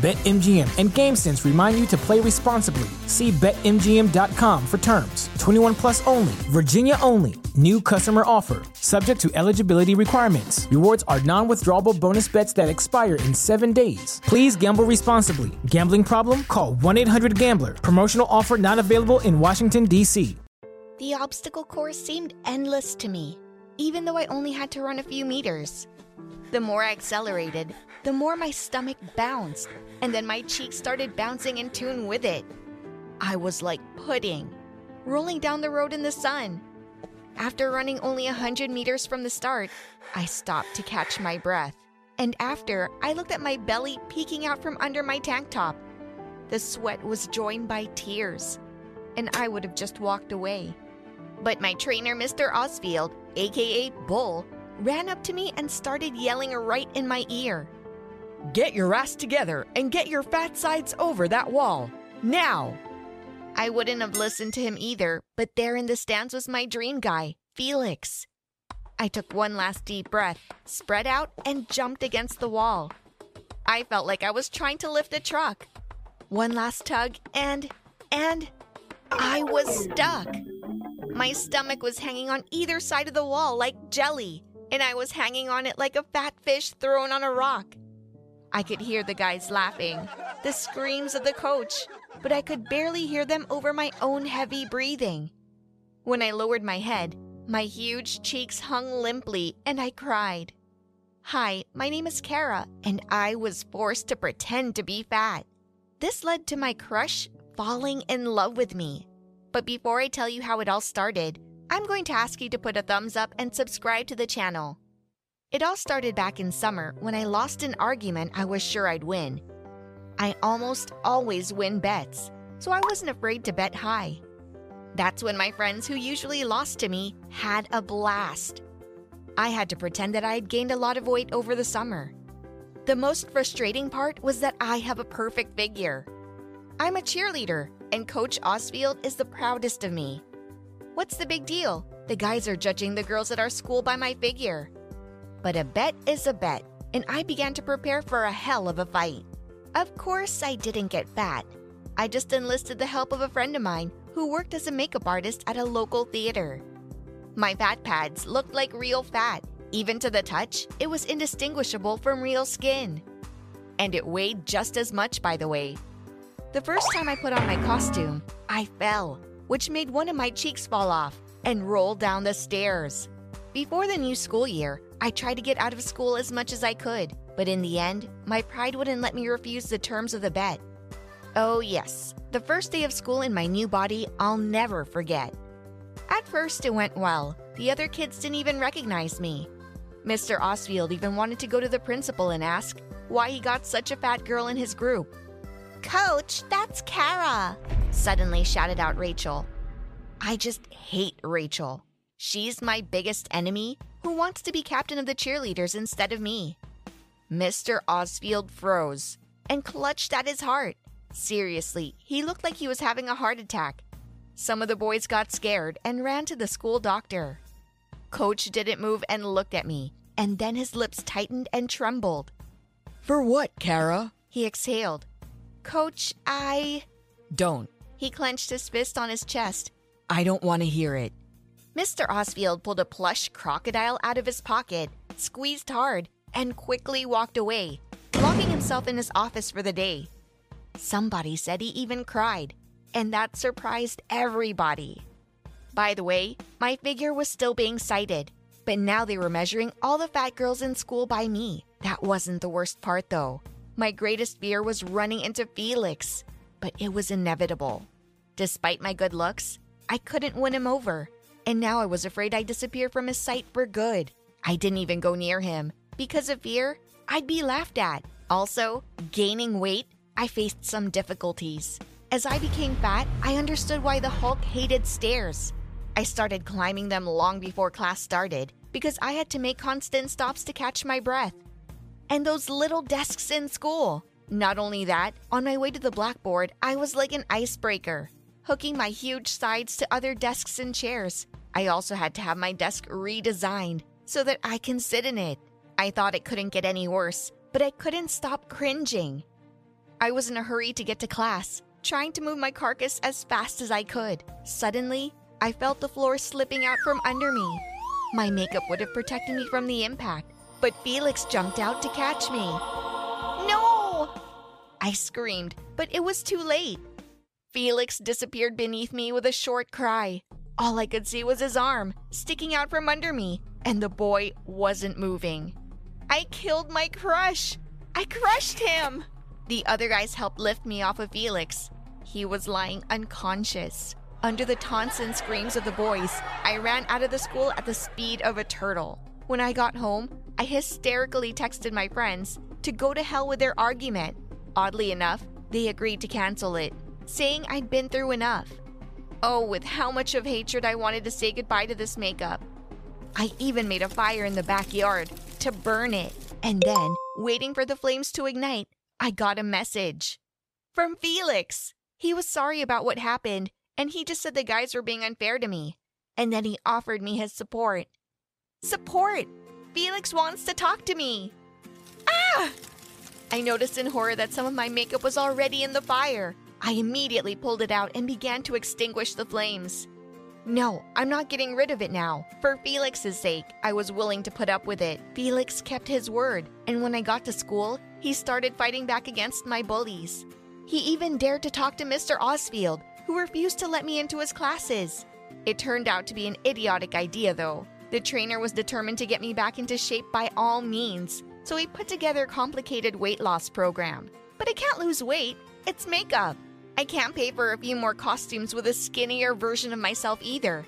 BetMGM and GameSense remind you to play responsibly. See BetMGM.com for terms. 21 plus only, Virginia only. New customer offer, subject to eligibility requirements. Rewards are non withdrawable bonus bets that expire in seven days. Please gamble responsibly. Gambling problem? Call 1 800 Gambler. Promotional offer not available in Washington, D.C. The obstacle course seemed endless to me, even though I only had to run a few meters. The more I accelerated, the more my stomach bounced, and then my cheeks started bouncing in tune with it. I was like pudding, rolling down the road in the sun. After running only a 100 meters from the start, I stopped to catch my breath. And after, I looked at my belly peeking out from under my tank top. The sweat was joined by tears, and I would have just walked away. But my trainer, Mr. Osfield, aka Bull, ran up to me and started yelling right in my ear. Get your ass together and get your fat sides over that wall. Now! I wouldn't have listened to him either, but there in the stands was my dream guy, Felix. I took one last deep breath, spread out, and jumped against the wall. I felt like I was trying to lift a truck. One last tug, and, and, I was stuck. My stomach was hanging on either side of the wall like jelly, and I was hanging on it like a fat fish thrown on a rock. I could hear the guys laughing, the screams of the coach, but I could barely hear them over my own heavy breathing. When I lowered my head, my huge cheeks hung limply and I cried. Hi, my name is Kara, and I was forced to pretend to be fat. This led to my crush falling in love with me. But before I tell you how it all started, I'm going to ask you to put a thumbs up and subscribe to the channel. It all started back in summer when I lost an argument I was sure I'd win. I almost always win bets, so I wasn't afraid to bet high. That's when my friends who usually lost to me had a blast. I had to pretend that I had gained a lot of weight over the summer. The most frustrating part was that I have a perfect figure. I'm a cheerleader, and Coach Osfield is the proudest of me. What's the big deal? The guys are judging the girls at our school by my figure. But a bet is a bet, and I began to prepare for a hell of a fight. Of course, I didn't get fat. I just enlisted the help of a friend of mine who worked as a makeup artist at a local theater. My fat pads looked like real fat. Even to the touch, it was indistinguishable from real skin. And it weighed just as much, by the way. The first time I put on my costume, I fell, which made one of my cheeks fall off and roll down the stairs. Before the new school year, I tried to get out of school as much as I could, but in the end, my pride wouldn't let me refuse the terms of the bet. Oh, yes, the first day of school in my new body, I'll never forget. At first, it went well. The other kids didn't even recognize me. Mr. Osfield even wanted to go to the principal and ask why he got such a fat girl in his group. Coach, that's Kara, suddenly shouted out Rachel. I just hate Rachel. She's my biggest enemy who wants to be captain of the cheerleaders instead of me. Mr. Osfield froze and clutched at his heart. Seriously, he looked like he was having a heart attack. Some of the boys got scared and ran to the school doctor. Coach didn't move and looked at me, and then his lips tightened and trembled. For what, Kara? He exhaled. Coach, I. Don't. He clenched his fist on his chest. I don't want to hear it. Mr. Osfield pulled a plush crocodile out of his pocket, squeezed hard, and quickly walked away, locking himself in his office for the day. Somebody said he even cried, and that surprised everybody. By the way, my figure was still being cited, but now they were measuring all the fat girls in school by me. That wasn't the worst part, though. My greatest fear was running into Felix, but it was inevitable. Despite my good looks, I couldn't win him over. And now I was afraid I'd disappear from his sight for good. I didn't even go near him. Because of fear, I'd be laughed at. Also, gaining weight, I faced some difficulties. As I became fat, I understood why the Hulk hated stairs. I started climbing them long before class started because I had to make constant stops to catch my breath. And those little desks in school. Not only that, on my way to the blackboard, I was like an icebreaker, hooking my huge sides to other desks and chairs. I also had to have my desk redesigned so that I can sit in it. I thought it couldn't get any worse, but I couldn't stop cringing. I was in a hurry to get to class, trying to move my carcass as fast as I could. Suddenly, I felt the floor slipping out from under me. My makeup would have protected me from the impact, but Felix jumped out to catch me. No! I screamed, but it was too late. Felix disappeared beneath me with a short cry. All I could see was his arm sticking out from under me, and the boy wasn't moving. I killed my crush! I crushed him! The other guys helped lift me off of Felix. He was lying unconscious. Under the taunts and screams of the boys, I ran out of the school at the speed of a turtle. When I got home, I hysterically texted my friends to go to hell with their argument. Oddly enough, they agreed to cancel it, saying I'd been through enough. Oh, with how much of hatred I wanted to say goodbye to this makeup. I even made a fire in the backyard to burn it. And then, waiting for the flames to ignite, I got a message from Felix. He was sorry about what happened, and he just said the guys were being unfair to me. And then he offered me his support. Support! Felix wants to talk to me. Ah! I noticed in horror that some of my makeup was already in the fire. I immediately pulled it out and began to extinguish the flames. No, I'm not getting rid of it now. For Felix's sake, I was willing to put up with it. Felix kept his word, and when I got to school, he started fighting back against my bullies. He even dared to talk to Mr. Osfield, who refused to let me into his classes. It turned out to be an idiotic idea, though. The trainer was determined to get me back into shape by all means, so he put together a complicated weight loss program. But I can't lose weight, it's makeup. I can't pay for a few more costumes with a skinnier version of myself either.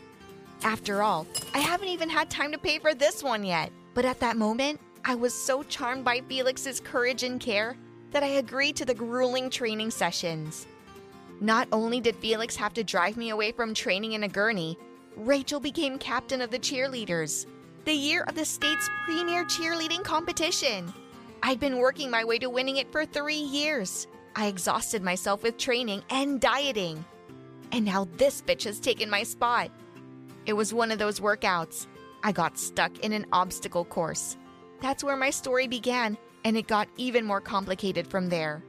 After all, I haven't even had time to pay for this one yet. But at that moment, I was so charmed by Felix's courage and care that I agreed to the grueling training sessions. Not only did Felix have to drive me away from training in a gurney, Rachel became captain of the cheerleaders, the year of the state's premier cheerleading competition. I'd been working my way to winning it for three years. I exhausted myself with training and dieting. And now this bitch has taken my spot. It was one of those workouts. I got stuck in an obstacle course. That's where my story began, and it got even more complicated from there.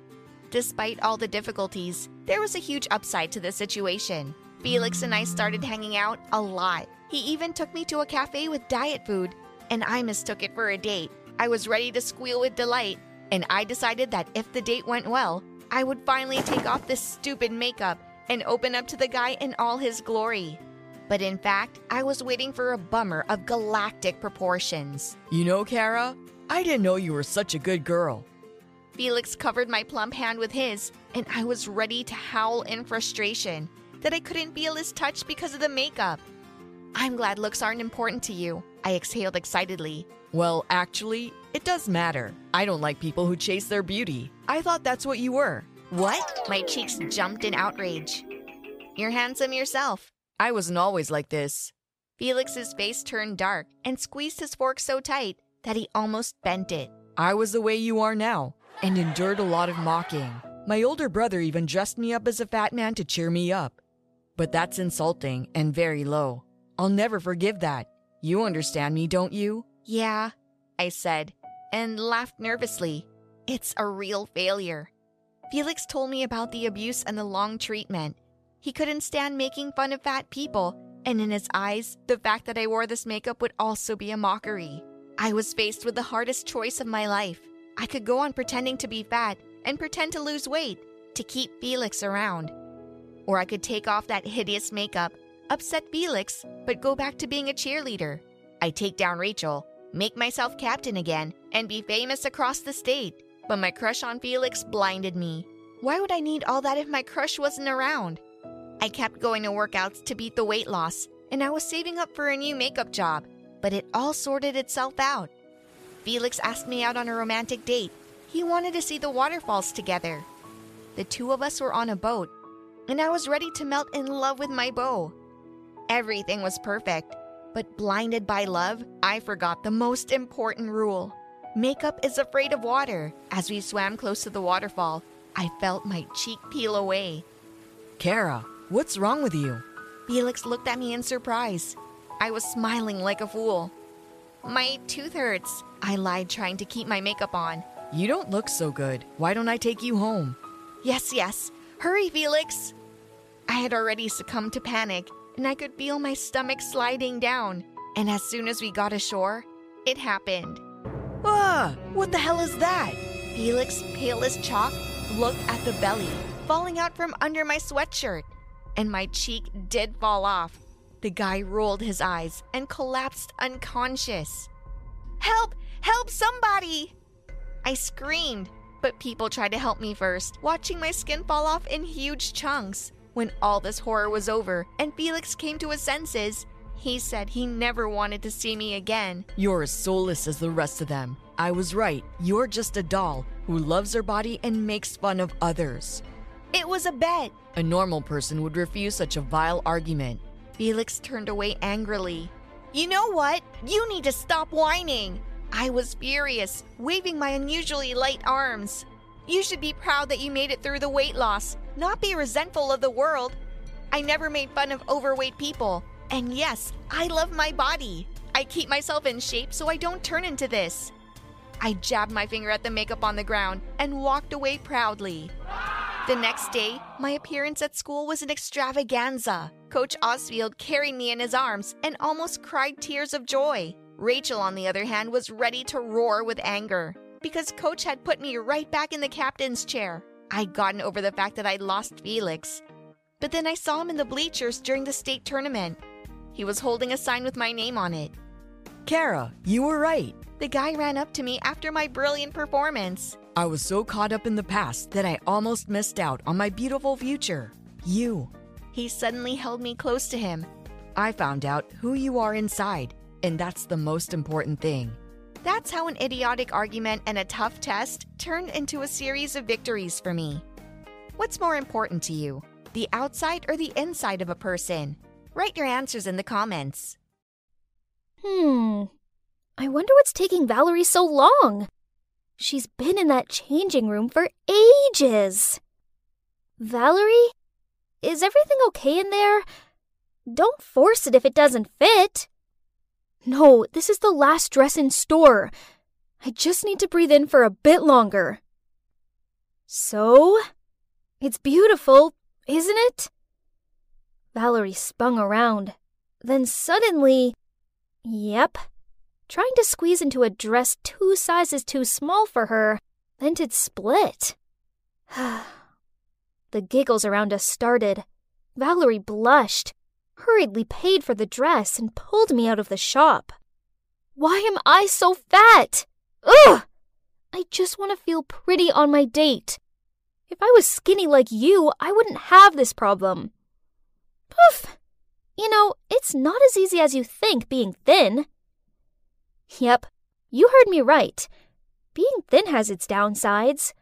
Despite all the difficulties, there was a huge upside to the situation. Felix and I started hanging out a lot. He even took me to a cafe with diet food, and I mistook it for a date. I was ready to squeal with delight, and I decided that if the date went well, I would finally take off this stupid makeup and open up to the guy in all his glory. But in fact, I was waiting for a bummer of galactic proportions. You know, Kara, I didn't know you were such a good girl. Felix covered my plump hand with his, and I was ready to howl in frustration that I couldn't feel his touch because of the makeup. I'm glad looks aren't important to you, I exhaled excitedly. Well, actually, it does matter. I don't like people who chase their beauty. I thought that's what you were. What? My cheeks jumped in outrage. You're handsome yourself. I wasn't always like this. Felix's face turned dark and squeezed his fork so tight that he almost bent it. I was the way you are now and endured a lot of mocking. My older brother even dressed me up as a fat man to cheer me up. But that's insulting and very low. I'll never forgive that. You understand me, don't you? Yeah, I said, and laughed nervously. It's a real failure. Felix told me about the abuse and the long treatment. He couldn't stand making fun of fat people, and in his eyes, the fact that I wore this makeup would also be a mockery. I was faced with the hardest choice of my life. I could go on pretending to be fat and pretend to lose weight to keep Felix around. Or I could take off that hideous makeup, upset Felix, but go back to being a cheerleader. I take down Rachel, make myself captain again, and be famous across the state. But my crush on Felix blinded me. Why would I need all that if my crush wasn't around? I kept going to workouts to beat the weight loss, and I was saving up for a new makeup job, but it all sorted itself out. Felix asked me out on a romantic date. He wanted to see the waterfalls together. The two of us were on a boat, and I was ready to melt in love with my beau. Everything was perfect, but blinded by love, I forgot the most important rule. Makeup is afraid of water. As we swam close to the waterfall, I felt my cheek peel away. Kara, what's wrong with you? Felix looked at me in surprise. I was smiling like a fool. My tooth hurts, I lied, trying to keep my makeup on. You don't look so good. Why don't I take you home? Yes, yes. Hurry, Felix. I had already succumbed to panic, and I could feel my stomach sliding down. And as soon as we got ashore, it happened. What the hell is that? Felix, pale as chalk, looked at the belly falling out from under my sweatshirt, and my cheek did fall off. The guy rolled his eyes and collapsed unconscious. Help! Help somebody! I screamed, but people tried to help me first, watching my skin fall off in huge chunks. When all this horror was over and Felix came to his senses, he said he never wanted to see me again. You're as soulless as the rest of them. I was right. You're just a doll who loves her body and makes fun of others. It was a bet. A normal person would refuse such a vile argument. Felix turned away angrily. You know what? You need to stop whining. I was furious, waving my unusually light arms. You should be proud that you made it through the weight loss, not be resentful of the world. I never made fun of overweight people. And yes, I love my body. I keep myself in shape so I don't turn into this. I jabbed my finger at the makeup on the ground and walked away proudly. The next day, my appearance at school was an extravaganza. Coach Osfield carried me in his arms and almost cried tears of joy. Rachel, on the other hand, was ready to roar with anger because Coach had put me right back in the captain's chair. I'd gotten over the fact that I'd lost Felix. But then I saw him in the bleachers during the state tournament. He was holding a sign with my name on it. Kara, you were right. The guy ran up to me after my brilliant performance. I was so caught up in the past that I almost missed out on my beautiful future. You. He suddenly held me close to him. I found out who you are inside, and that's the most important thing. That's how an idiotic argument and a tough test turned into a series of victories for me. What's more important to you, the outside or the inside of a person? Write your answers in the comments. Hmm. I wonder what's taking Valerie so long. She's been in that changing room for ages. Valerie? Is everything okay in there? Don't force it if it doesn't fit. No, this is the last dress in store. I just need to breathe in for a bit longer. So? It's beautiful, isn't it? Valerie spun around. Then suddenly. Yep. Trying to squeeze into a dress two sizes too small for her, then it split. the giggles around us started. Valerie blushed hurriedly paid for the dress and pulled me out of the shop. Why am I so fat? Ugh! I just want to feel pretty on my date. If I was skinny like you, I wouldn't have this problem. Poof! You know, it's not as easy as you think being thin. Yep, you heard me right. Being thin has its downsides.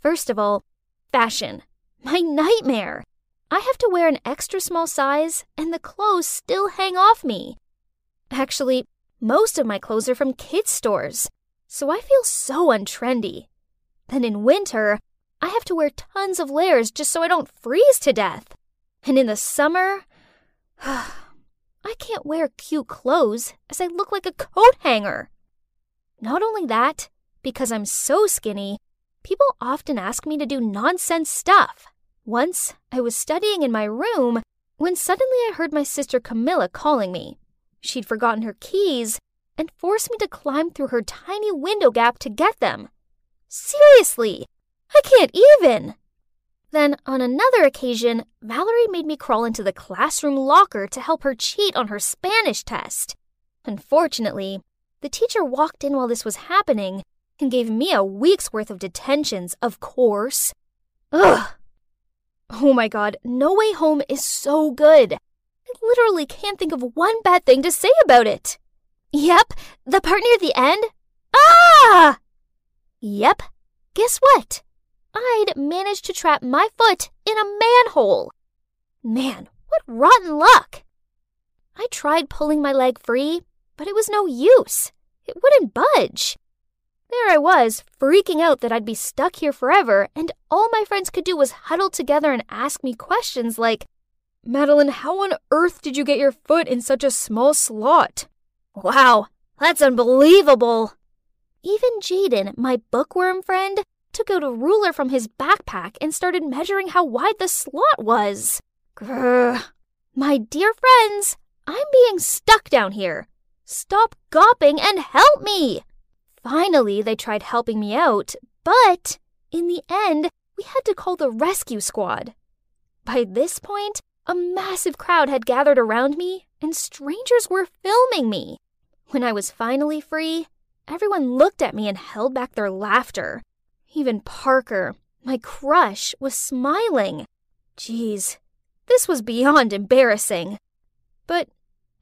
First of all, fashion. My nightmare. I have to wear an extra small size, and the clothes still hang off me. Actually, most of my clothes are from kids' stores, so I feel so untrendy. Then in winter, I have to wear tons of layers just so I don't freeze to death. And in the summer, I can't wear cute clothes as I look like a coat hanger. Not only that, because I'm so skinny, people often ask me to do nonsense stuff. Once, I was studying in my room when suddenly I heard my sister Camilla calling me. She'd forgotten her keys and forced me to climb through her tiny window gap to get them. Seriously, I can't even! Then, on another occasion, Valerie made me crawl into the classroom locker to help her cheat on her Spanish test. Unfortunately, the teacher walked in while this was happening and gave me a week's worth of detentions, of course. Ugh! Oh my god, No Way Home is so good. I literally can't think of one bad thing to say about it. Yep, the part near the end. Ah! Yep, guess what? I'd managed to trap my foot in a manhole. Man, what rotten luck! I tried pulling my leg free, but it was no use. It wouldn't budge. There I was, freaking out that I'd be stuck here forever, and all my friends could do was huddle together and ask me questions like, Madeline, how on earth did you get your foot in such a small slot? Wow, that's unbelievable! Even Jaden, my bookworm friend, took out a ruler from his backpack and started measuring how wide the slot was. Grr. My dear friends, I'm being stuck down here. Stop gawping and help me! Finally, they tried helping me out, but in the end, we had to call the rescue squad. By this point, a massive crowd had gathered around me, and strangers were filming me. When I was finally free, everyone looked at me and held back their laughter. Even Parker, my crush, was smiling. Geez, this was beyond embarrassing. But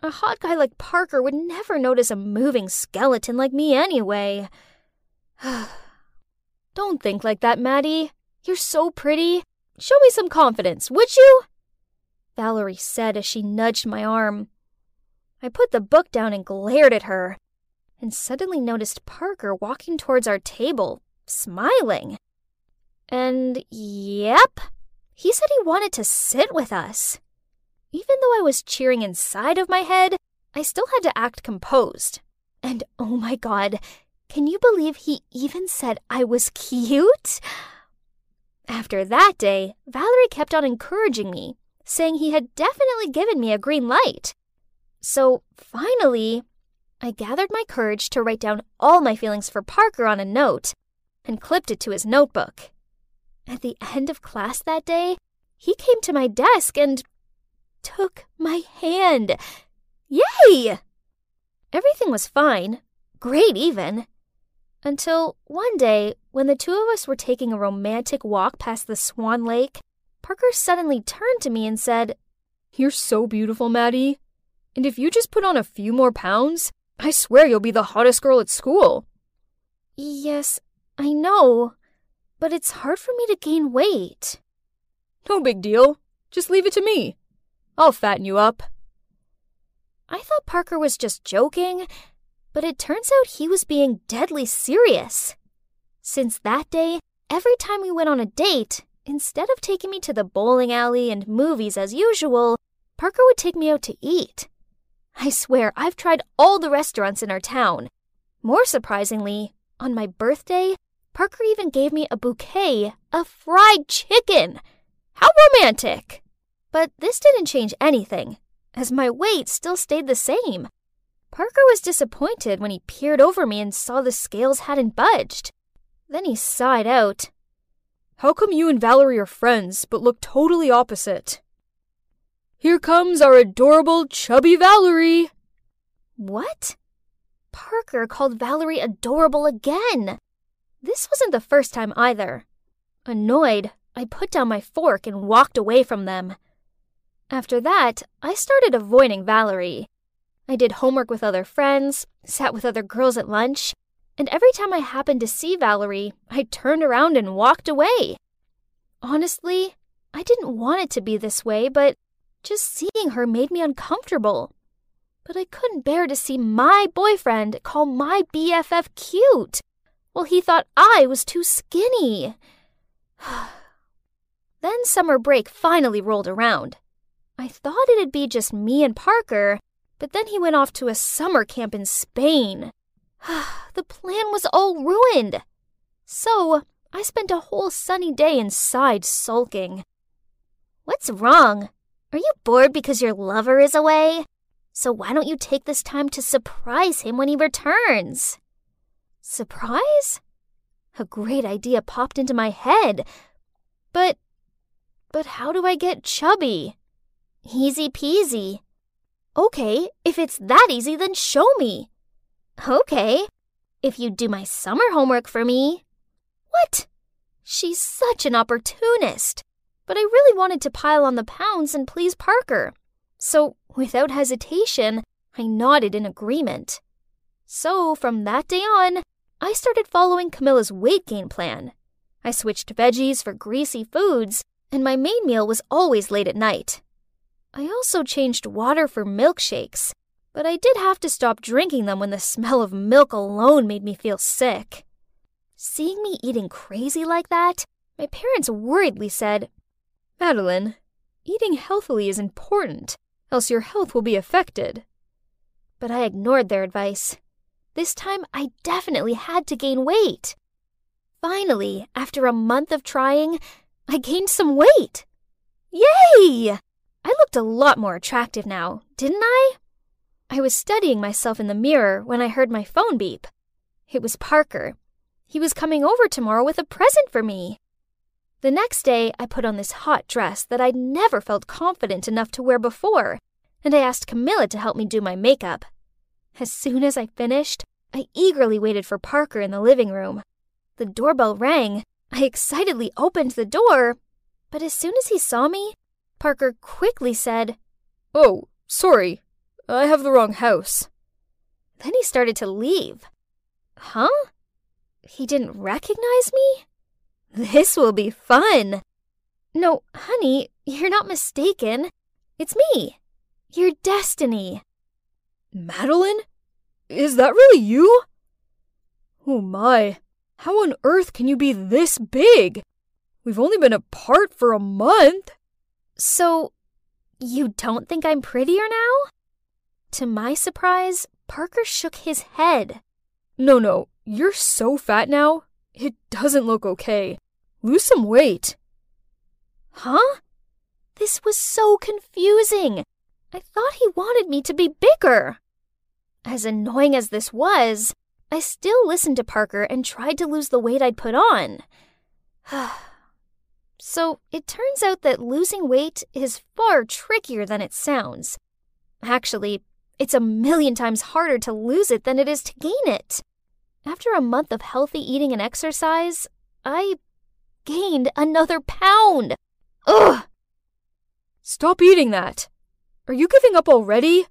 a hot guy like Parker would never notice a moving skeleton like me anyway. Don't think like that, Maddie. You're so pretty. Show me some confidence, would you? Valerie said as she nudged my arm. I put the book down and glared at her, and suddenly noticed Parker walking towards our table, smiling. And yep, he said he wanted to sit with us. Even though I was cheering inside of my head, I still had to act composed. And oh my god, can you believe he even said I was cute? After that day, Valerie kept on encouraging me, saying he had definitely given me a green light. So finally, I gathered my courage to write down all my feelings for Parker on a note and clipped it to his notebook. At the end of class that day, he came to my desk and took my hand. Yay! Everything was fine, great even. Until one day, when the two of us were taking a romantic walk past the Swan Lake, Parker suddenly turned to me and said, You're so beautiful, Maddie. And if you just put on a few more pounds, I swear you'll be the hottest girl at school. Yes, I know, but it's hard for me to gain weight. No big deal. Just leave it to me. I'll fatten you up. I thought Parker was just joking, but it turns out he was being deadly serious. Since that day, every time we went on a date, instead of taking me to the bowling alley and movies as usual, Parker would take me out to eat. I swear, I've tried all the restaurants in our town. More surprisingly, on my birthday, Parker even gave me a bouquet of fried chicken. How romantic! But this didn't change anything, as my weight still stayed the same. Parker was disappointed when he peered over me and saw the scales hadn't budged. Then he sighed out. How come you and Valerie are friends, but look totally opposite? Here comes our adorable chubby Valerie. What? Parker called Valerie adorable again. This wasn't the first time either. Annoyed, I put down my fork and walked away from them. After that, I started avoiding Valerie. I did homework with other friends, sat with other girls at lunch, and every time I happened to see Valerie, I turned around and walked away. Honestly, I didn't want it to be this way, but just seeing her made me uncomfortable. But I couldn't bear to see my boyfriend call my BFF cute, while he thought I was too skinny. then summer break finally rolled around. I thought it'd be just me and Parker, but then he went off to a summer camp in Spain. the plan was all ruined. So I spent a whole sunny day inside sulking. What's wrong? Are you bored because your lover is away? So why don't you take this time to surprise him when he returns? Surprise? A great idea popped into my head. But, but how do I get chubby? Easy peasy. Okay, if it's that easy, then show me. Okay, if you do my summer homework for me. What? She's such an opportunist. but I really wanted to pile on the pounds and please Parker. So, without hesitation, I nodded in agreement. So, from that day on, I started following Camilla's weight gain plan. I switched veggies for greasy foods, and my main meal was always late at night. I also changed water for milkshakes, but I did have to stop drinking them when the smell of milk alone made me feel sick. Seeing me eating crazy like that, my parents worriedly said, Madeline, eating healthily is important, else your health will be affected. But I ignored their advice. This time I definitely had to gain weight. Finally, after a month of trying, I gained some weight. Yay! I looked a lot more attractive now, didn't I? I was studying myself in the mirror when I heard my phone beep. It was Parker. He was coming over tomorrow with a present for me. The next day, I put on this hot dress that I'd never felt confident enough to wear before, and I asked Camilla to help me do my makeup. As soon as I finished, I eagerly waited for Parker in the living room. The doorbell rang. I excitedly opened the door, but as soon as he saw me, Parker quickly said, Oh, sorry. I have the wrong house. Then he started to leave. Huh? He didn't recognize me? This will be fun. No, honey, you're not mistaken. It's me, your destiny. Madeline? Is that really you? Oh my, how on earth can you be this big? We've only been apart for a month. So, you don't think I'm prettier now? To my surprise, Parker shook his head. No, no, you're so fat now. It doesn't look okay. Lose some weight. Huh? This was so confusing. I thought he wanted me to be bigger. As annoying as this was, I still listened to Parker and tried to lose the weight I'd put on. so it turns out that losing weight is far trickier than it sounds. Actually, it's a million times harder to lose it than it is to gain it. After a month of healthy eating and exercise, I gained another pound. Ugh! Stop eating that. Are you giving up already?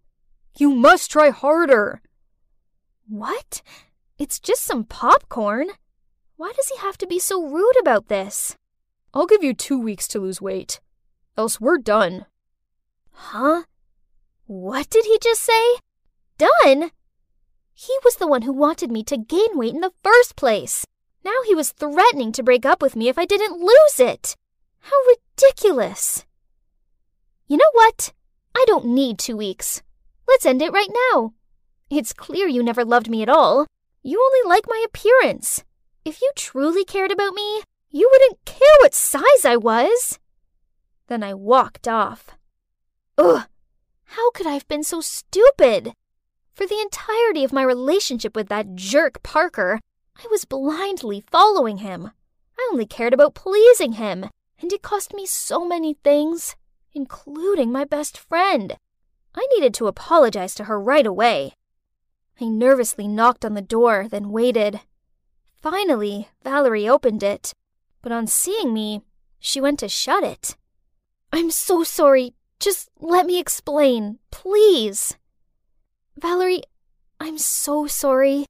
You must try harder. What? It's just some popcorn. Why does he have to be so rude about this? I'll give you two weeks to lose weight. Else we're done. Huh? What did he just say? Done? He was the one who wanted me to gain weight in the first place. Now he was threatening to break up with me if I didn't lose it. How ridiculous. You know what? I don't need two weeks. Let's end it right now. It's clear you never loved me at all. You only like my appearance. If you truly cared about me, you wouldn't care what size I was. Then I walked off. Ugh, how could I have been so stupid? For the entirety of my relationship with that jerk Parker, I was blindly following him. I only cared about pleasing him, and it cost me so many things, including my best friend. I needed to apologize to her right away. I nervously knocked on the door, then waited. Finally, Valerie opened it, but on seeing me, she went to shut it. I'm so sorry. Just let me explain, please. Valerie, I'm so sorry.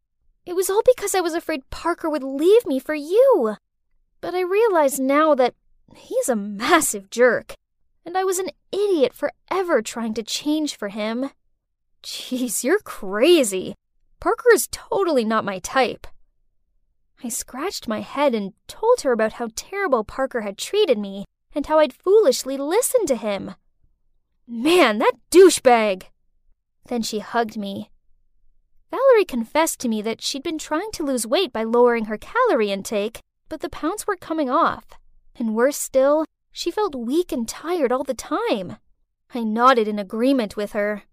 It was all because I was afraid Parker would leave me for you. But I realize now that he's a massive jerk, and I was an idiot for ever trying to change for him. Jeez, you're crazy. Parker is totally not my type. I scratched my head and told her about how terrible Parker had treated me and how I'd foolishly listened to him. Man, that douchebag! Then she hugged me. Valerie confessed to me that she'd been trying to lose weight by lowering her calorie intake, but the pounds weren't coming off. And worse still, she felt weak and tired all the time. I nodded in agreement with her.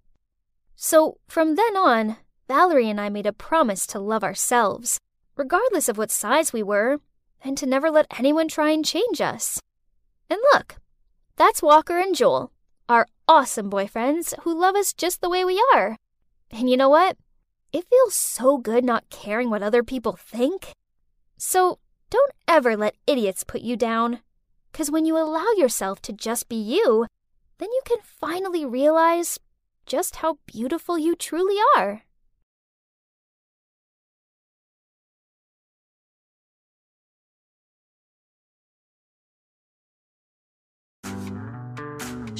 So, from then on, Valerie and I made a promise to love ourselves, regardless of what size we were, and to never let anyone try and change us. And look, that's Walker and Joel, our awesome boyfriends who love us just the way we are. And you know what? It feels so good not caring what other people think. So don't ever let idiots put you down. Because when you allow yourself to just be you, then you can finally realize just how beautiful you truly are.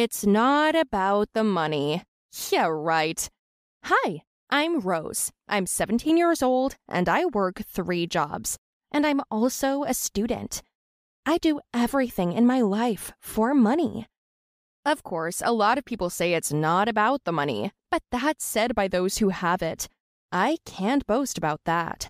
It's not about the money. Yeah, right. Hi, I'm Rose. I'm 17 years old and I work three jobs. And I'm also a student. I do everything in my life for money. Of course, a lot of people say it's not about the money, but that's said by those who have it. I can't boast about that.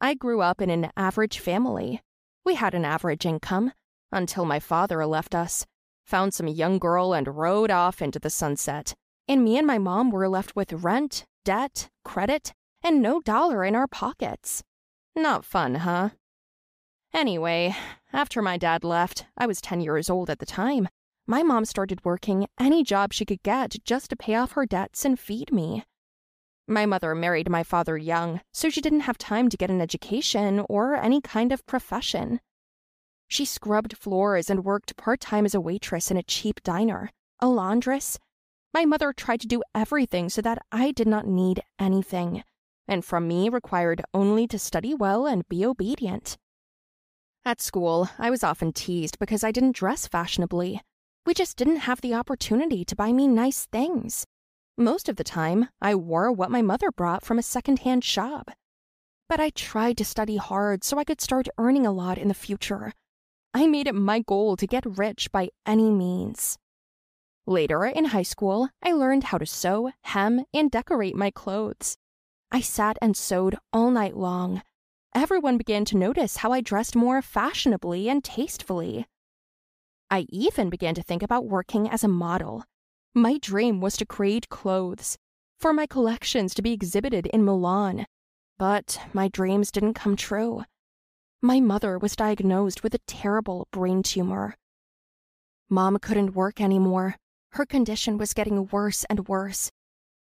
I grew up in an average family. We had an average income until my father left us found some young girl, and rode off into the sunset. And me and my mom were left with rent, debt, credit, and no dollar in our pockets. Not fun, huh? Anyway, after my dad left, I was 10 years old at the time. My mom started working any job she could get just to pay off her debts and feed me. My mother married my father young, so she didn't have time to get an education or any kind of profession. She scrubbed floors and worked part time as a waitress in a cheap diner, a laundress. My mother tried to do everything so that I did not need anything, and from me required only to study well and be obedient. At school, I was often teased because I didn't dress fashionably. We just didn't have the opportunity to buy me nice things. Most of the time, I wore what my mother brought from a secondhand shop. But I tried to study hard so I could start earning a lot in the future. I made it my goal to get rich by any means. Later in high school, I learned how to sew, hem, and decorate my clothes. I sat and sewed all night long. Everyone began to notice how I dressed more fashionably and tastefully. I even began to think about working as a model. My dream was to create clothes, for my collections to be exhibited in Milan. But my dreams didn't come true. My mother was diagnosed with a terrible brain tumor. Mom couldn't work anymore. Her condition was getting worse and worse.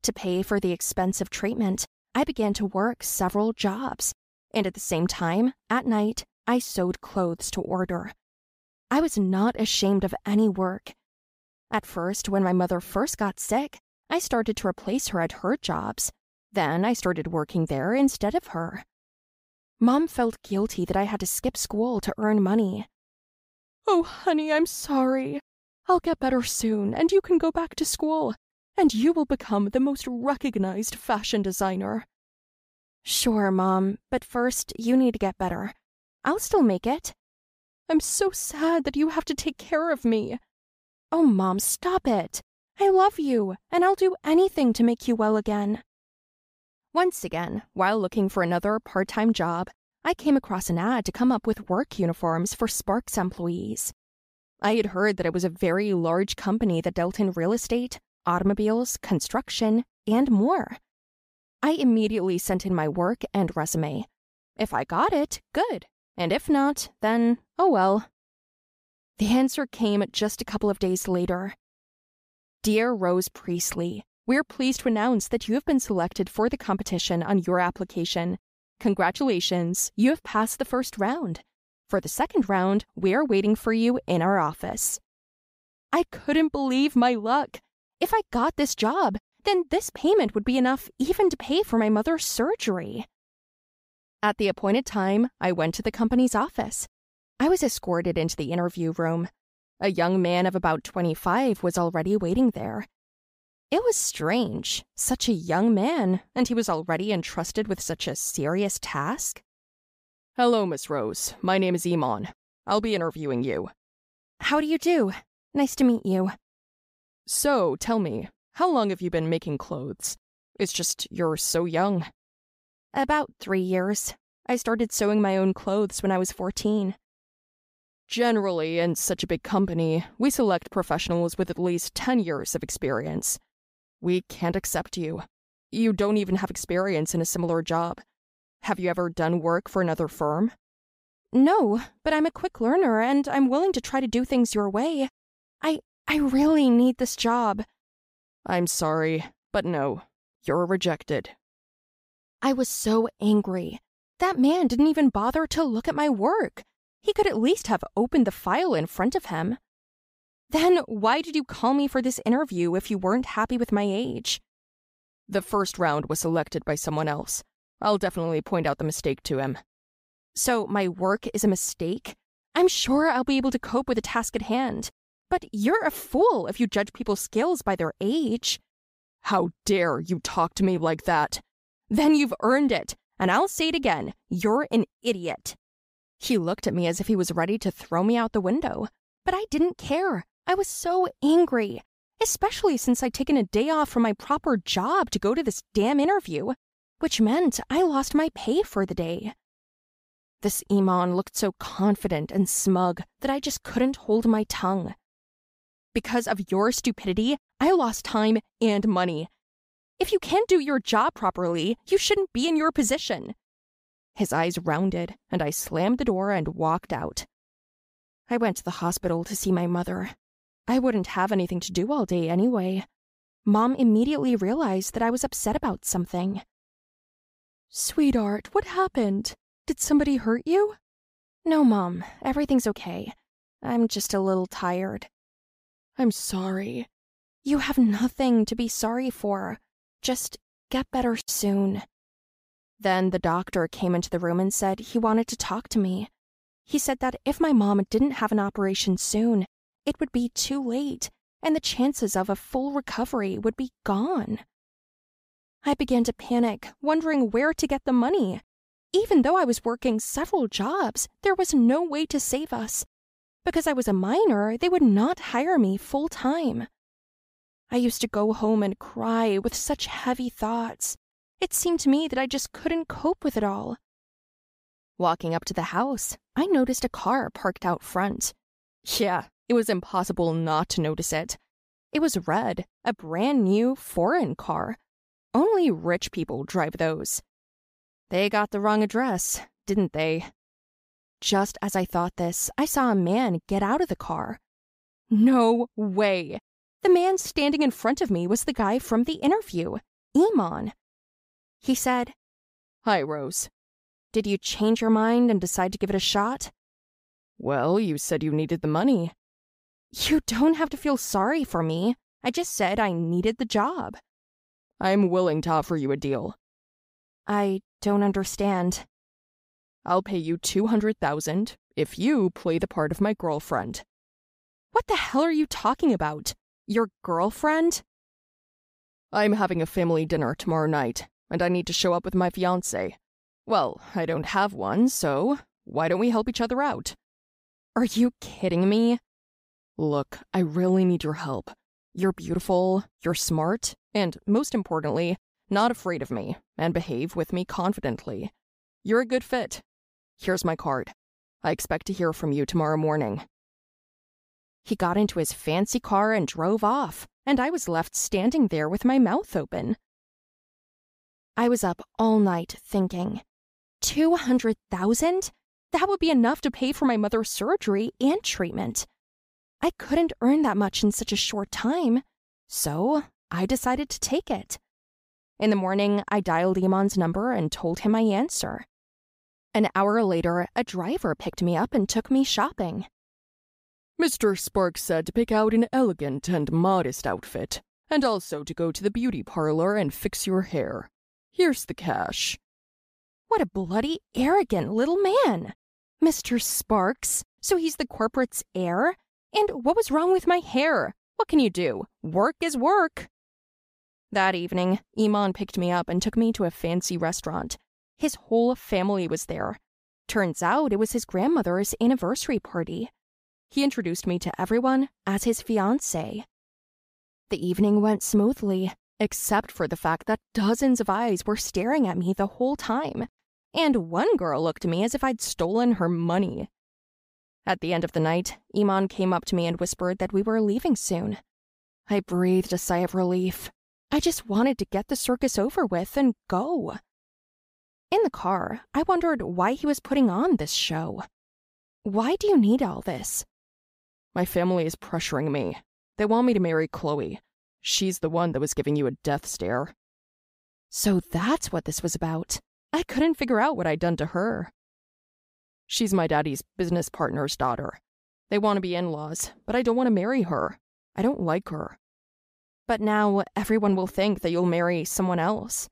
To pay for the expensive treatment, I began to work several jobs. And at the same time, at night, I sewed clothes to order. I was not ashamed of any work. At first, when my mother first got sick, I started to replace her at her jobs. Then I started working there instead of her. Mom felt guilty that I had to skip school to earn money. Oh, honey, I'm sorry. I'll get better soon, and you can go back to school, and you will become the most recognized fashion designer. Sure, Mom, but first you need to get better. I'll still make it. I'm so sad that you have to take care of me. Oh, Mom, stop it. I love you, and I'll do anything to make you well again. Once again, while looking for another part time job, I came across an ad to come up with work uniforms for Sparks employees. I had heard that it was a very large company that dealt in real estate, automobiles, construction, and more. I immediately sent in my work and resume. If I got it, good. And if not, then oh well. The answer came just a couple of days later. Dear Rose Priestley, we're pleased to announce that you have been selected for the competition on your application. Congratulations, you have passed the first round. For the second round, we are waiting for you in our office. I couldn't believe my luck. If I got this job, then this payment would be enough even to pay for my mother's surgery. At the appointed time, I went to the company's office. I was escorted into the interview room. A young man of about 25 was already waiting there. It was strange. Such a young man, and he was already entrusted with such a serious task. Hello, Miss Rose. My name is Iman. I'll be interviewing you. How do you do? Nice to meet you. So, tell me, how long have you been making clothes? It's just you're so young. About three years. I started sewing my own clothes when I was 14. Generally, in such a big company, we select professionals with at least 10 years of experience. We can't accept you. You don't even have experience in a similar job. Have you ever done work for another firm? No, but I'm a quick learner and I'm willing to try to do things your way. I I really need this job. I'm sorry, but no. You're rejected. I was so angry. That man didn't even bother to look at my work. He could at least have opened the file in front of him. Then why did you call me for this interview if you weren't happy with my age? The first round was selected by someone else. I'll definitely point out the mistake to him. So my work is a mistake? I'm sure I'll be able to cope with the task at hand. But you're a fool if you judge people's skills by their age. How dare you talk to me like that? Then you've earned it, and I'll say it again. You're an idiot. He looked at me as if he was ready to throw me out the window, but I didn't care. I was so angry, especially since I'd taken a day off from my proper job to go to this damn interview, which meant I lost my pay for the day. This Iman looked so confident and smug that I just couldn't hold my tongue. Because of your stupidity, I lost time and money. If you can't do your job properly, you shouldn't be in your position. His eyes rounded, and I slammed the door and walked out. I went to the hospital to see my mother. I wouldn't have anything to do all day anyway. Mom immediately realized that I was upset about something. Sweetheart, what happened? Did somebody hurt you? No, Mom. Everything's okay. I'm just a little tired. I'm sorry. You have nothing to be sorry for. Just get better soon. Then the doctor came into the room and said he wanted to talk to me. He said that if my mom didn't have an operation soon, it would be too late and the chances of a full recovery would be gone. I began to panic, wondering where to get the money. Even though I was working several jobs, there was no way to save us. Because I was a minor, they would not hire me full time. I used to go home and cry with such heavy thoughts. It seemed to me that I just couldn't cope with it all. Walking up to the house, I noticed a car parked out front. Yeah, it was impossible not to notice it. It was red, a brand new foreign car. Only rich people drive those. They got the wrong address, didn't they? Just as I thought this, I saw a man get out of the car. No way! The man standing in front of me was the guy from the interview, Iman. He said, Hi, Rose. Did you change your mind and decide to give it a shot? Well, you said you needed the money. You don't have to feel sorry for me. I just said I needed the job. I'm willing to offer you a deal. I don't understand. I'll pay you 200,000 if you play the part of my girlfriend. What the hell are you talking about? Your girlfriend? I'm having a family dinner tomorrow night and I need to show up with my fiance. Well, I don't have one, so why don't we help each other out? Are you kidding me? Look, I really need your help. You're beautiful, you're smart, and most importantly, not afraid of me, and behave with me confidently. You're a good fit. Here's my card. I expect to hear from you tomorrow morning. He got into his fancy car and drove off, and I was left standing there with my mouth open. I was up all night thinking, 200,000? That would be enough to pay for my mother's surgery and treatment. I couldn't earn that much in such a short time, so I decided to take it. In the morning, I dialed Iman's number and told him my answer. An hour later, a driver picked me up and took me shopping. Mr. Sparks said to pick out an elegant and modest outfit, and also to go to the beauty parlor and fix your hair. Here's the cash. What a bloody arrogant little man! Mr. Sparks, so he's the corporate's heir? And what was wrong with my hair? What can you do? Work is work. That evening, Iman picked me up and took me to a fancy restaurant. His whole family was there. Turns out it was his grandmother's anniversary party. He introduced me to everyone as his fiancée. The evening went smoothly, except for the fact that dozens of eyes were staring at me the whole time, and one girl looked at me as if I'd stolen her money. At the end of the night, Iman came up to me and whispered that we were leaving soon. I breathed a sigh of relief. I just wanted to get the circus over with and go. In the car, I wondered why he was putting on this show. Why do you need all this? My family is pressuring me. They want me to marry Chloe. She's the one that was giving you a death stare. So that's what this was about. I couldn't figure out what I'd done to her. She's my daddy's business partner's daughter. They want to be in laws, but I don't want to marry her. I don't like her. But now everyone will think that you'll marry someone else.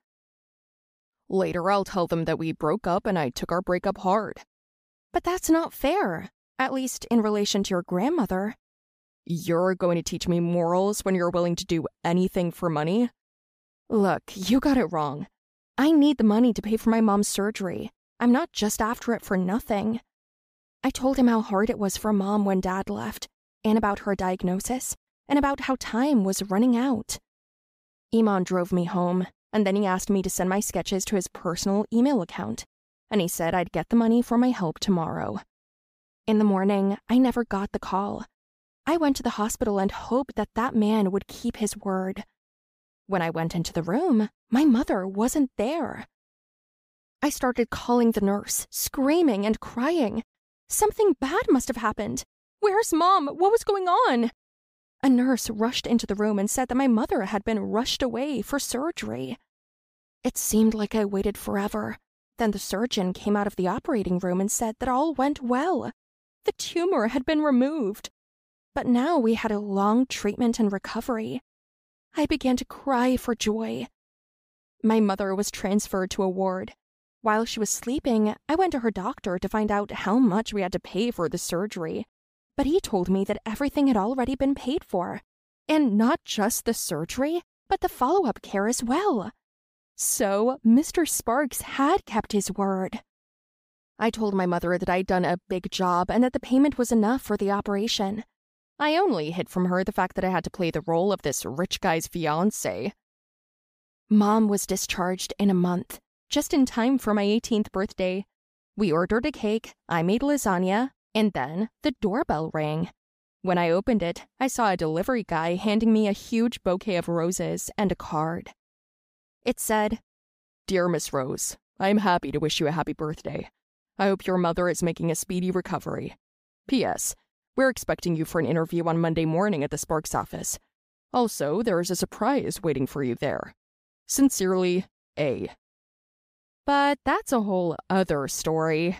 Later, I'll tell them that we broke up and I took our breakup hard. But that's not fair, at least in relation to your grandmother. You're going to teach me morals when you're willing to do anything for money? Look, you got it wrong. I need the money to pay for my mom's surgery. I'm not just after it for nothing. I told him how hard it was for mom when dad left, and about her diagnosis, and about how time was running out. Iman drove me home, and then he asked me to send my sketches to his personal email account, and he said I'd get the money for my help tomorrow. In the morning, I never got the call. I went to the hospital and hoped that that man would keep his word. When I went into the room, my mother wasn't there. I started calling the nurse, screaming and crying. Something bad must have happened. Where's mom? What was going on? A nurse rushed into the room and said that my mother had been rushed away for surgery. It seemed like I waited forever. Then the surgeon came out of the operating room and said that all went well. The tumor had been removed. But now we had a long treatment and recovery. I began to cry for joy. My mother was transferred to a ward. While she was sleeping, I went to her doctor to find out how much we had to pay for the surgery but he told me that everything had already been paid for. And not just the surgery, but the follow up care as well. So, Mr. Sparks had kept his word. I told my mother that I'd done a big job and that the payment was enough for the operation. I only hid from her the fact that I had to play the role of this rich guy's fiance. Mom was discharged in a month, just in time for my 18th birthday. We ordered a cake, I made lasagna, and then the doorbell rang. When I opened it, I saw a delivery guy handing me a huge bouquet of roses and a card. It said, Dear Miss Rose, I am happy to wish you a happy birthday. I hope your mother is making a speedy recovery. P.S. We're expecting you for an interview on Monday morning at the Sparks office. Also, there is a surprise waiting for you there. Sincerely, A. But that's a whole other story.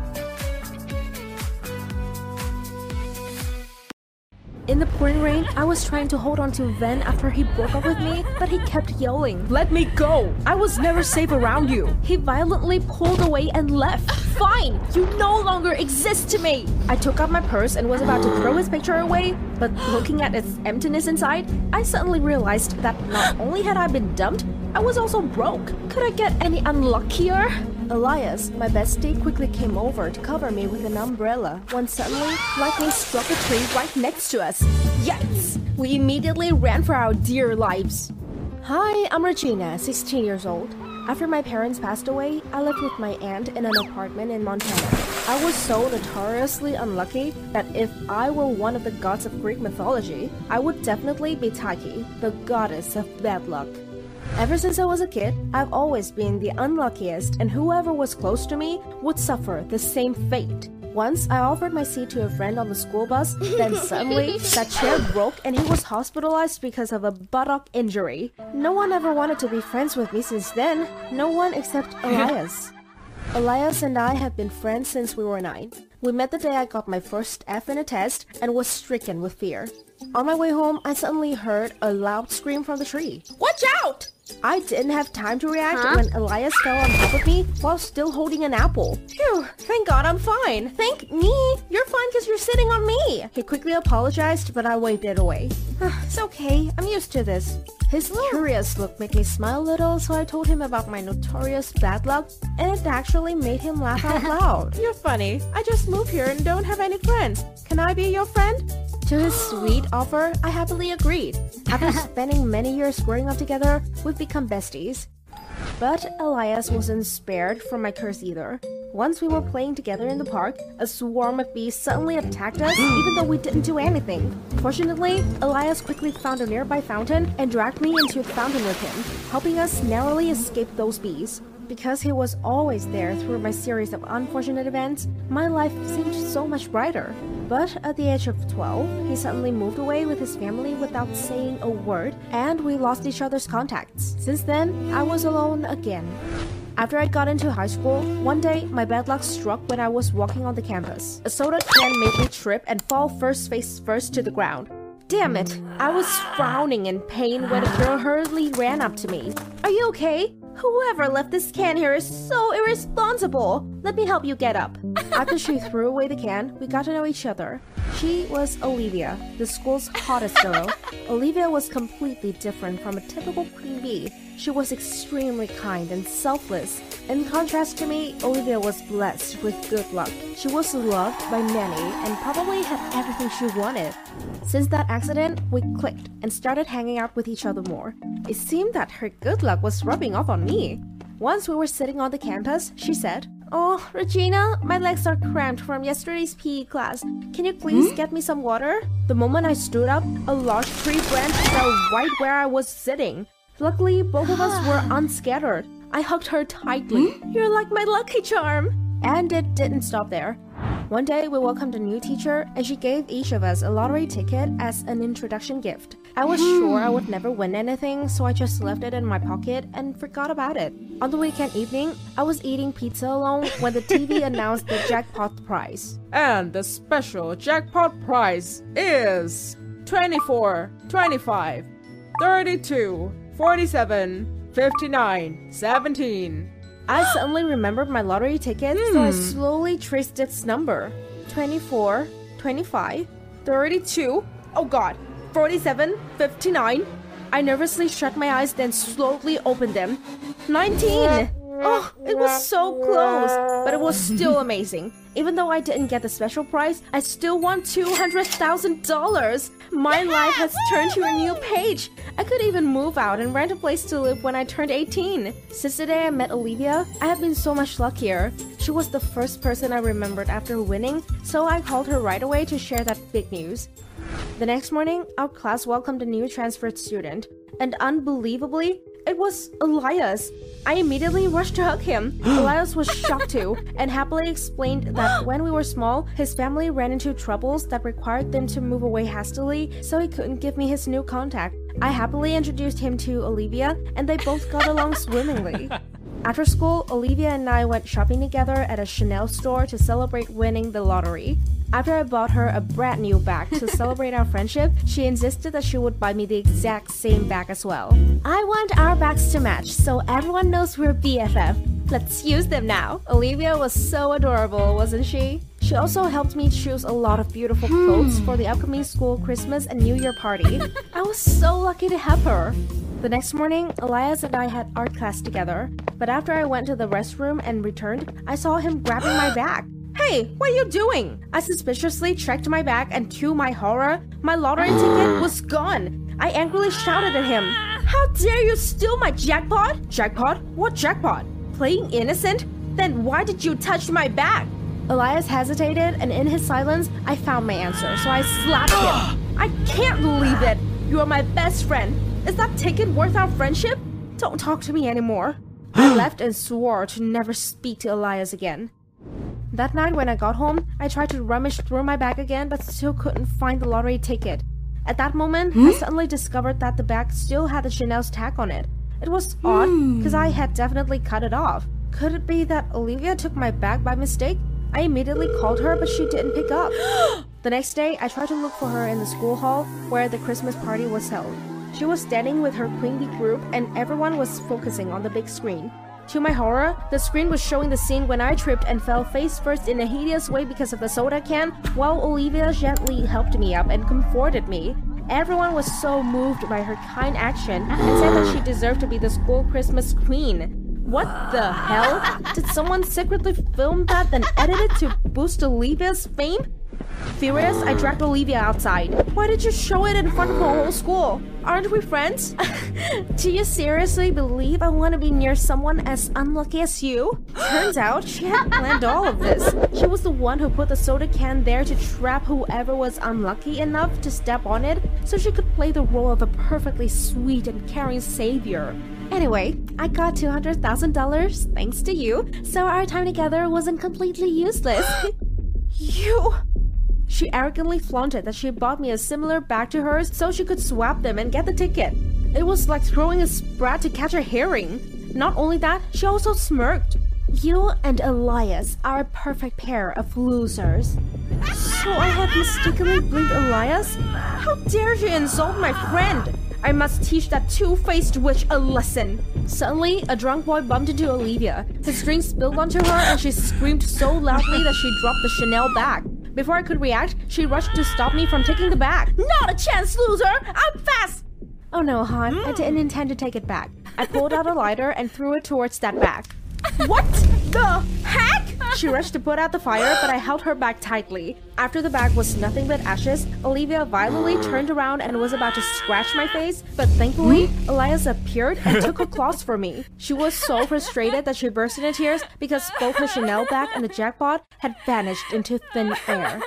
In the pouring rain, I was trying to hold on to Ven after he broke up with me, but he kept yelling, Let me go! I was never safe around you! He violently pulled away and left. Fine! You no longer exist to me! I took out my purse and was about to throw his picture away, but looking at its emptiness inside, I suddenly realized that not only had I been dumped, I was also broke. Could I get any unluckier? Elias, my bestie, quickly came over to cover me with an umbrella when suddenly lightning struck a tree right next to us. Yikes! We immediately ran for our dear lives. Hi, I'm Regina, 16 years old. After my parents passed away, I lived with my aunt in an apartment in Montana. I was so notoriously unlucky that if I were one of the gods of Greek mythology, I would definitely be Tyche, the goddess of bad luck. Ever since I was a kid, I've always been the unluckiest, and whoever was close to me would suffer the same fate. Once I offered my seat to a friend on the school bus, then suddenly that chair broke and he was hospitalized because of a buttock injury. No one ever wanted to be friends with me since then, no one except Elias. Elias and I have been friends since we were nine. We met the day I got my first F in a test and was stricken with fear. On my way home, I suddenly heard a loud scream from the tree. Watch out! I didn't have time to react huh? when Elias fell on top of me while still holding an apple. Phew, thank God I'm fine. Thank me? You're fine because you're sitting on me. He quickly apologized, but I waved it away. it's okay, I'm used to this. His curious look made me smile a little, so I told him about my notorious bad luck, and it actually made him laugh out loud. You're funny. I just moved here and don't have any friends. Can I be your friend? To his sweet offer, I happily agreed. After spending many years growing up together, we've become besties. But Elias wasn't spared from my curse either. Once we were playing together in the park, a swarm of bees suddenly attacked us even though we didn't do anything. Fortunately, Elias quickly found a nearby fountain and dragged me into the fountain with him, helping us narrowly escape those bees. Because he was always there through my series of unfortunate events, my life seemed so much brighter. But at the age of 12, he suddenly moved away with his family without saying a word, and we lost each other's contacts. Since then, I was alone again. After I got into high school, one day my bad luck struck when I was walking on the campus. A soda can made me trip and fall first face first to the ground. Damn it! I was frowning in pain when a girl hurriedly ran up to me. Are you okay? Whoever left this can here is so irresponsible. Let me help you get up. After she threw away the can, we got to know each other. She was Olivia, the school's hottest girl. Olivia was completely different from a typical queen bee. She was extremely kind and selfless. In contrast to me, Olivia was blessed with good luck. She was loved by many and probably had everything she wanted. Since that accident, we clicked and started hanging out with each other more. It seemed that her good luck was rubbing off on me. Once we were sitting on the campus, she said, Oh, Regina, my legs are cramped from yesterday's PE class. Can you please hmm? get me some water? The moment I stood up, a large tree branch fell right where I was sitting. Luckily, both of us were unscattered. I hugged her tightly. Hmm? You're like my lucky charm. And it didn't stop there. One day, we welcomed a new teacher, and she gave each of us a lottery ticket as an introduction gift. I was sure I would never win anything, so I just left it in my pocket and forgot about it. On the weekend evening, I was eating pizza alone when the TV announced the jackpot prize. And the special jackpot prize is 24, 25, 32, 47, 59, 17. I suddenly remembered my lottery ticket, hmm. so I hmm. slowly traced its number 24, 25, 32, oh god, 47, 59. I nervously shut my eyes, then slowly opened them. 19! Oh, it was so close, but it was still amazing. Even though I didn't get the special prize, I still won $200,000. My life has turned to a new page. I could even move out and rent a place to live when I turned 18. Since the day I met Olivia, I have been so much luckier. She was the first person I remembered after winning, so I called her right away to share that big news. The next morning, our class welcomed a new transferred student, and unbelievably, it was Elias. I immediately rushed to hug him. Elias was shocked too, and happily explained that when we were small, his family ran into troubles that required them to move away hastily, so he couldn't give me his new contact. I happily introduced him to Olivia, and they both got along swimmingly. After school, Olivia and I went shopping together at a Chanel store to celebrate winning the lottery. After I bought her a brand new bag to celebrate our friendship, she insisted that she would buy me the exact same bag as well. I want our bags to match so everyone knows we're BFF. Let's use them now. Olivia was so adorable, wasn't she? She also helped me choose a lot of beautiful hmm. clothes for the upcoming school Christmas and New Year party. I was so lucky to have her. The next morning, Elias and I had art class together, but after I went to the restroom and returned, I saw him grabbing my bag. Hey, what are you doing? I suspiciously checked my bag and to my horror, my lottery ticket ah. was gone. I angrily shouted at him, How dare you steal my jackpot? Jackpot? What jackpot? Playing innocent? Then why did you touch my bag? Elias hesitated, and in his silence, I found my answer, so I slapped him. I can't believe it! You are my best friend. Is that ticket worth our friendship? Don't talk to me anymore. I left and swore to never speak to Elias again. That night when I got home, I tried to rummage through my bag again but still couldn't find the lottery ticket. At that moment, hmm? I suddenly discovered that the bag still had the Chanel's tag on it. It was odd, because I had definitely cut it off. Could it be that Olivia took my bag by mistake? I immediately called her, but she didn't pick up. The next day, I tried to look for her in the school hall where the Christmas party was held. She was standing with her Queen Bee group, and everyone was focusing on the big screen. To my horror, the screen was showing the scene when I tripped and fell face first in a hideous way because of the soda can, while Olivia gently helped me up and comforted me. Everyone was so moved by her kind action and said that she deserved to be the school Christmas queen. What the hell? Did someone secretly film that then edit it to boost Olivia's fame? Furious, I dragged Olivia outside. Why did you show it in front of the whole school? Aren't we friends? Do you seriously believe I want to be near someone as unlucky as you? Turns out she had planned all of this. She was the one who put the soda can there to trap whoever was unlucky enough to step on it so she could play the role of a perfectly sweet and caring savior. Anyway, I got $200,000 thanks to you, so our time together wasn't completely useless. you. She arrogantly flaunted that she bought me a similar bag to hers so she could swap them and get the ticket. It was like throwing a sprat to catch a herring. Not only that, she also smirked. You and Elias are a perfect pair of losers. So I had mistakenly blinked Elias? How dare you insult my friend? I must teach that two-faced witch a lesson. Suddenly, a drunk boy bumped into Olivia. His drink spilled onto her and she screamed so loudly that she dropped the Chanel bag. Before I could react, she rushed to stop me from taking the bag. Not a chance, loser! I'm fast! Oh no, Han, I didn't mm. intend to take it back. I pulled out a lighter and threw it towards that bag. What the heck? She rushed to put out the fire, but I held her back tightly. After the bag was nothing but ashes, Olivia violently turned around and was about to scratch my face, but thankfully, hmm? Elias appeared and took her claws for me. She was so frustrated that she burst into tears because both the Chanel bag and the jackpot had vanished into thin air.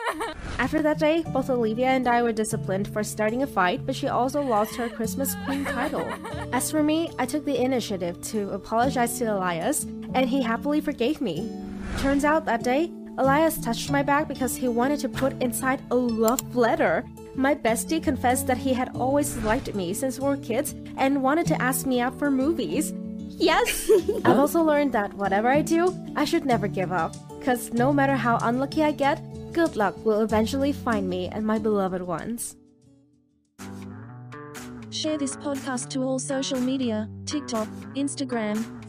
After that day, both Olivia and I were disciplined for starting a fight, but she also lost her Christmas Queen title. As for me, I took the initiative to apologize to Elias, and he happily forgave me. Turns out that day, Elias touched my bag because he wanted to put inside a love letter. My bestie confessed that he had always liked me since we were kids and wanted to ask me out for movies. Yes! I've also learned that whatever I do, I should never give up. Because no matter how unlucky I get, good luck will eventually find me and my beloved ones. Share this podcast to all social media TikTok, Instagram,